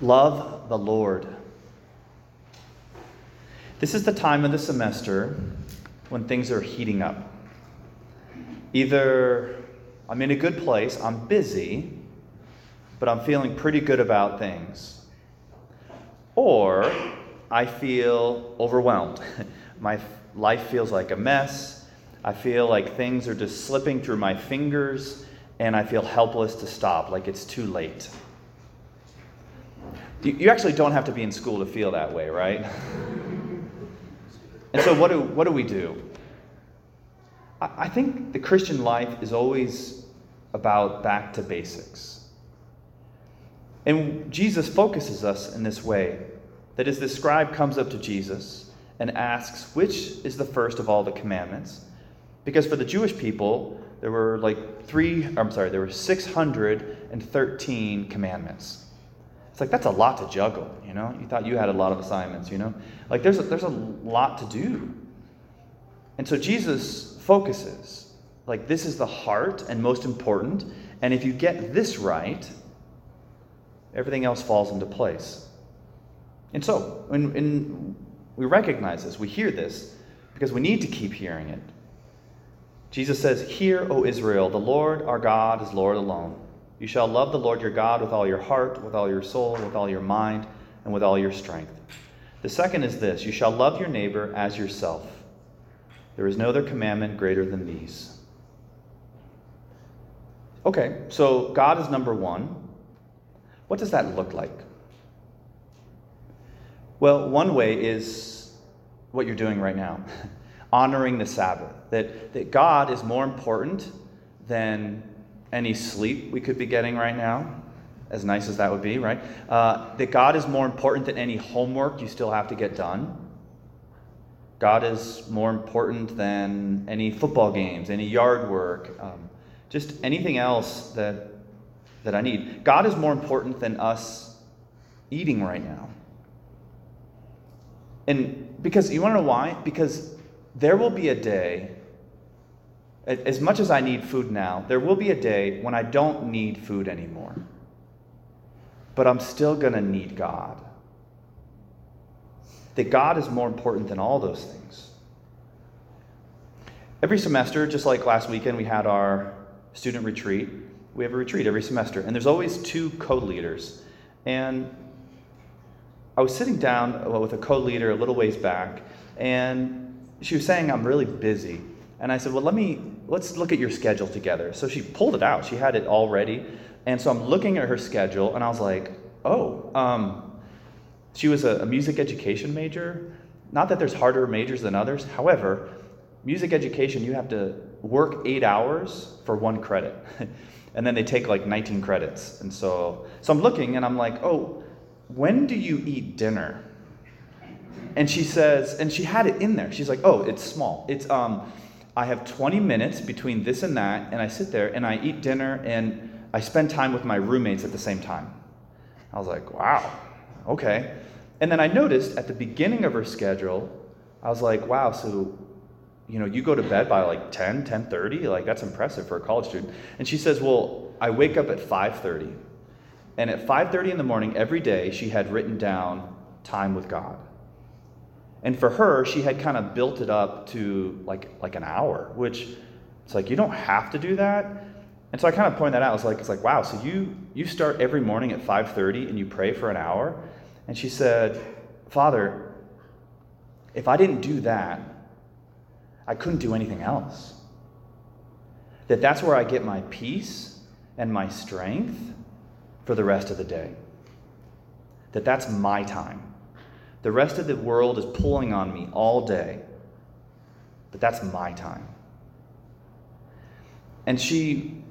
Love the Lord. This is the time of the semester when things are heating up. Either I'm in a good place, I'm busy, but I'm feeling pretty good about things. Or I feel overwhelmed. My life feels like a mess. I feel like things are just slipping through my fingers, and I feel helpless to stop, like it's too late. You actually don't have to be in school to feel that way, right? and so, what do, what do we do? I think the Christian life is always about back to basics. And Jesus focuses us in this way that as the scribe comes up to Jesus and asks, which is the first of all the commandments? Because for the Jewish people, there were like three, I'm sorry, there were 613 commandments. It's like that's a lot to juggle, you know? You thought you had a lot of assignments, you know? Like there's a, there's a lot to do. And so Jesus focuses like this is the heart and most important, and if you get this right, everything else falls into place. And so, when, we recognize this, we hear this because we need to keep hearing it. Jesus says, Hear, O Israel, the Lord our God is Lord alone. You shall love the Lord your God with all your heart, with all your soul, with all your mind, and with all your strength. The second is this you shall love your neighbor as yourself. There is no other commandment greater than these. Okay, so God is number one. What does that look like? Well, one way is what you're doing right now honoring the Sabbath. That, that God is more important than any sleep we could be getting right now, as nice as that would be, right? Uh, that God is more important than any homework you still have to get done. God is more important than any football games, any yard work, um, just anything else that, that I need. God is more important than us eating right now. And because you want to know why? Because there will be a day as much as I need food now, there will be a day when I don't need food anymore. But I'm still going to need God. That God is more important than all those things. Every semester, just like last weekend, we had our student retreat. We have a retreat every semester, and there's always two co leaders. And I was sitting down with a co leader a little ways back, and she was saying, I'm really busy. And I said, Well, let me let's look at your schedule together. So she pulled it out. She had it all ready. And so I'm looking at her schedule and I was like, oh, um, she was a, a music education major. Not that there's harder majors than others. However, music education, you have to work eight hours for one credit. and then they take like 19 credits. And so, so I'm looking and I'm like, oh, when do you eat dinner? And she says, and she had it in there. She's like, oh, it's small. It's, um, I have 20 minutes between this and that, and I sit there and I eat dinner and I spend time with my roommates at the same time. I was like, wow, okay. And then I noticed at the beginning of her schedule, I was like, wow, so you know, you go to bed by like 10, 10:30, like that's impressive for a college student. And she says, "Well, I wake up at 5:30." And at 5:30 in the morning every day, she had written down time with God. And for her, she had kind of built it up to like like an hour, which it's like you don't have to do that. And so I kind of pointed that out. I was like, it's like, wow, so you you start every morning at 5:30 and you pray for an hour? And she said, Father, if I didn't do that, I couldn't do anything else. That that's where I get my peace and my strength for the rest of the day. That that's my time. The rest of the world is pulling on me all day, but that's my time. And she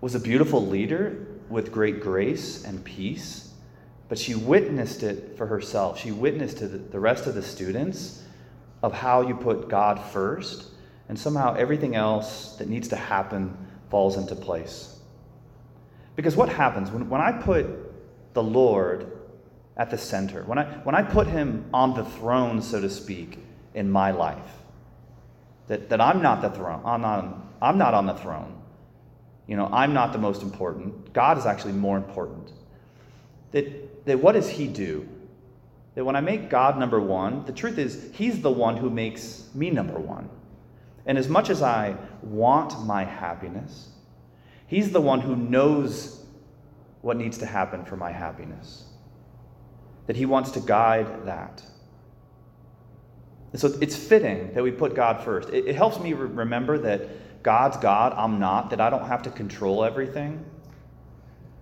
was a beautiful leader with great grace and peace, but she witnessed it for herself. She witnessed to the rest of the students of how you put God first, and somehow everything else that needs to happen falls into place. Because what happens when, when I put the Lord at the center, when I, when I put him on the throne, so to speak, in my life, that, that I'm not the throne, I'm not, I'm not on the throne. You know, I'm not the most important. God is actually more important. that, that what does He do? That when I make God number one, the truth is, He's the one who makes me number one. And as much as I want my happiness, He's the one who knows what needs to happen for my happiness. That He wants to guide that. And so it's fitting that we put God first. It, it helps me re- remember that God's God, I'm not, that I don't have to control everything.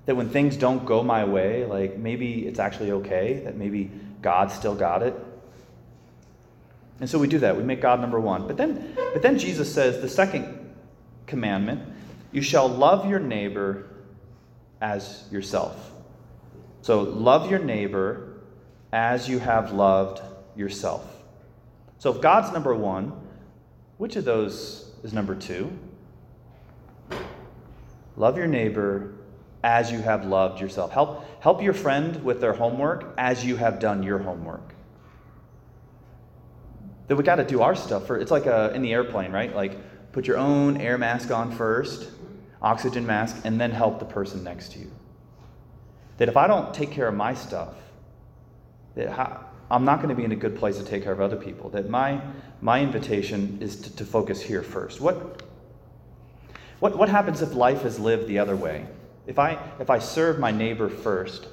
That when things don't go my way, like maybe it's actually okay, that maybe God still got it. And so we do that. We make God number one. But then, but then Jesus says the second commandment you shall love your neighbor as yourself. So love your neighbor as you have loved yourself. So if God's number one, which of those is number two? Love your neighbor as you have loved yourself. Help, help your friend with their homework as you have done your homework. That we got to do our stuff for it's like a, in the airplane, right? Like put your own air mask on first, oxygen mask, and then help the person next to you. That if I don't take care of my stuff, that I'm not going to be in a good place to take care of other people. That my, my invitation is to, to focus here first. What, what, what happens if life is lived the other way? If I, if I serve my neighbor first,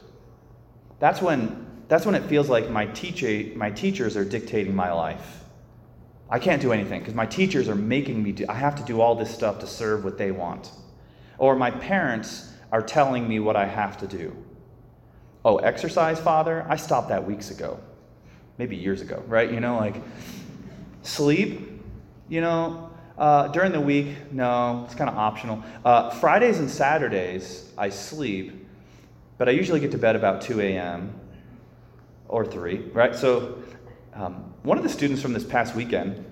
that's when, that's when it feels like my, teacher, my teachers are dictating my life. I can't do anything because my teachers are making me do, I have to do all this stuff to serve what they want. Or my parents are telling me what I have to do. Oh, exercise, Father? I stopped that weeks ago maybe years ago, right? You know, like sleep, you know, uh, during the week, no, it's kind of optional. Uh, Fridays and Saturdays, I sleep, but I usually get to bed about 2 a.m. or 3, right? So, um, one of the students from this past weekend,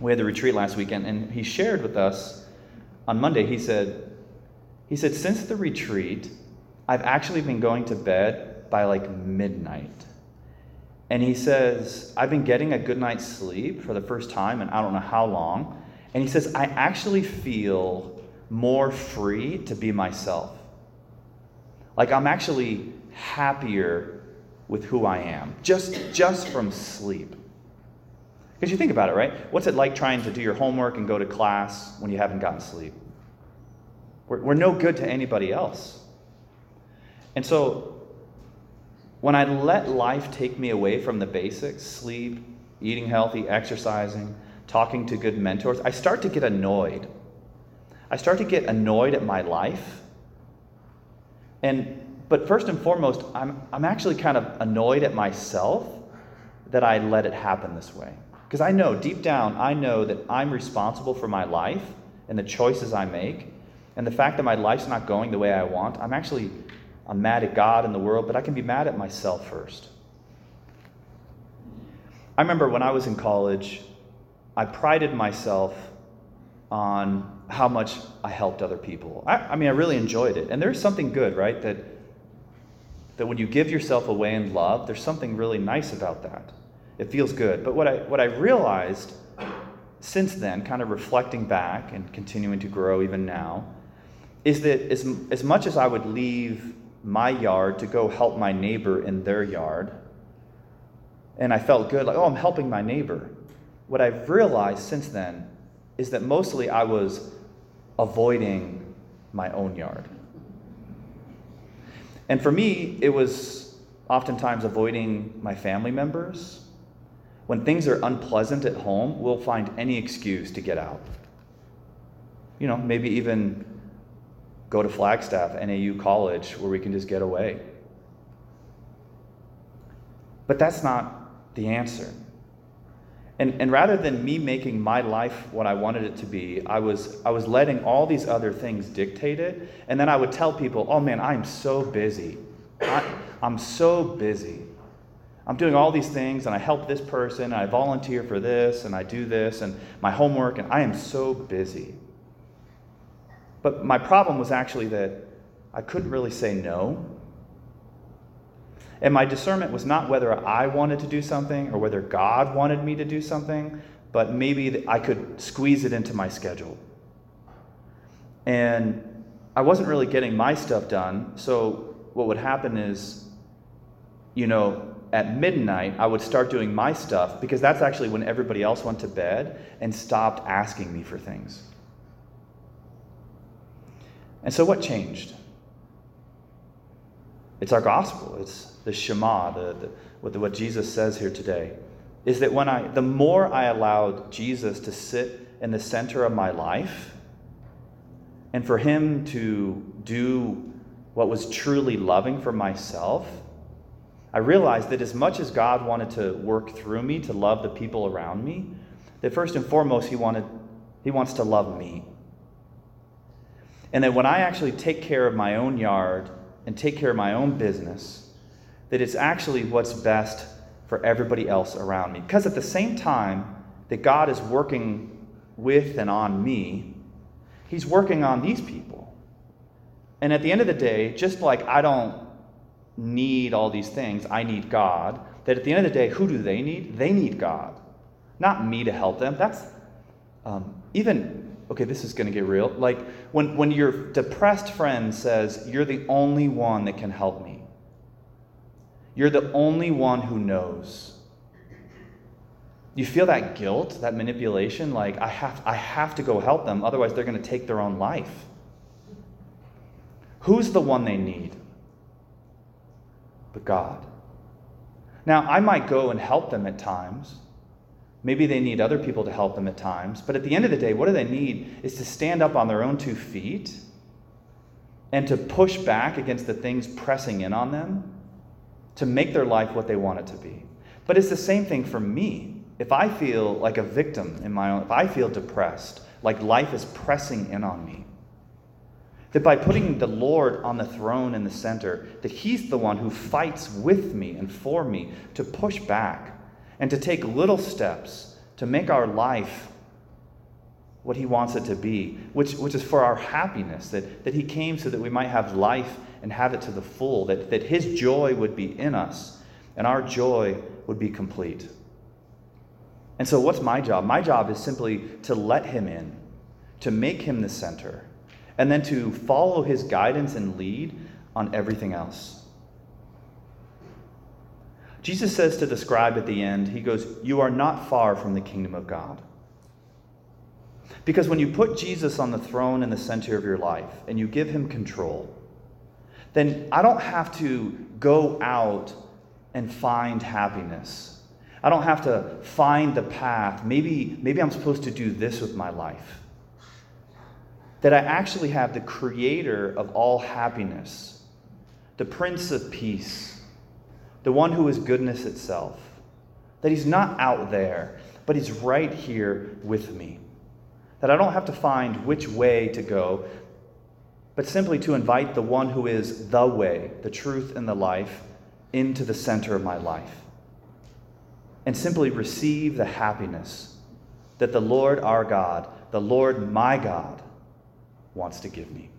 we had the retreat last weekend, and he shared with us on Monday, he said, he said, since the retreat, I've actually been going to bed by like midnight. And he says, I've been getting a good night's sleep for the first time and I don't know how long. And he says, I actually feel more free to be myself. Like I'm actually happier with who I am, just, just from sleep. Because you think about it, right? What's it like trying to do your homework and go to class when you haven't gotten sleep? We're, we're no good to anybody else. And so when I let life take me away from the basics sleep, eating healthy, exercising, talking to good mentors I start to get annoyed. I start to get annoyed at my life. And but first and foremost, I'm, I'm actually kind of annoyed at myself that I let it happen this way. Because I know, deep down, I know that I'm responsible for my life and the choices I make. And the fact that my life's not going the way I want, I'm actually I'm mad at God and the world, but I can be mad at myself first. I remember when I was in college, I prided myself on how much I helped other people. I, I, mean, I really enjoyed it. And there's something good, right? That, that when you give yourself away in love, there's something really nice about that. It feels good. But what I, what I realized since then, kind of reflecting back and continuing to grow even now, is that as, as much as I would leave my yard to go help my neighbor in their yard. And I felt good, like, oh, I'm helping my neighbor. What I've realized since then is that mostly I was avoiding my own yard. And for me, it was oftentimes avoiding my family members. When things are unpleasant at home, we'll find any excuse to get out. You know, maybe even go to Flagstaff, NAU College, where we can just get away. But that's not the answer. And, and rather than me making my life what I wanted it to be, I was, I was letting all these other things dictate it. And then I would tell people, oh man, I'm so busy. I, I'm so busy. I'm doing all these things, and I help this person, and I volunteer for this, and I do this, and my homework, and I am so busy. But my problem was actually that I couldn't really say no. And my discernment was not whether I wanted to do something or whether God wanted me to do something, but maybe I could squeeze it into my schedule. And I wasn't really getting my stuff done, so what would happen is you know, at midnight, I would start doing my stuff because that's actually when everybody else went to bed and stopped asking me for things. And so, what changed? It's our gospel. It's the Shema, the, the, what, the, what Jesus says here today. Is that when I, the more I allowed Jesus to sit in the center of my life, and for him to do what was truly loving for myself, I realized that as much as God wanted to work through me to love the people around me, that first and foremost, he wanted he wants to love me. And that when I actually take care of my own yard and take care of my own business, that it's actually what's best for everybody else around me. Because at the same time that God is working with and on me, He's working on these people. And at the end of the day, just like I don't need all these things, I need God, that at the end of the day, who do they need? They need God, not me to help them. That's um, even, okay, this is going to get real. Like when, when your depressed friend says, You're the only one that can help me, you're the only one who knows. You feel that guilt, that manipulation, like I have, I have to go help them, otherwise they're going to take their own life. Who's the one they need? But God. Now, I might go and help them at times. Maybe they need other people to help them at times. But at the end of the day, what do they need is to stand up on their own two feet and to push back against the things pressing in on them to make their life what they want it to be. But it's the same thing for me. If I feel like a victim in my own, if I feel depressed, like life is pressing in on me, that by putting the Lord on the throne in the center, that He's the one who fights with me and for me to push back and to take little steps to make our life what He wants it to be, which, which is for our happiness, that, that He came so that we might have life and have it to the full, that, that His joy would be in us and our joy would be complete. And so, what's my job? My job is simply to let Him in, to make Him the center, and then to follow His guidance and lead on everything else. Jesus says to the scribe at the end, He goes, You are not far from the kingdom of God. Because when you put Jesus on the throne in the center of your life and you give Him control, then I don't have to go out and find happiness. I don't have to find the path. Maybe, maybe I'm supposed to do this with my life. That I actually have the creator of all happiness, the Prince of Peace, the one who is goodness itself. That he's not out there, but he's right here with me. That I don't have to find which way to go, but simply to invite the one who is the way, the truth, and the life into the center of my life. And simply receive the happiness that the Lord our God, the Lord my God, wants to give me.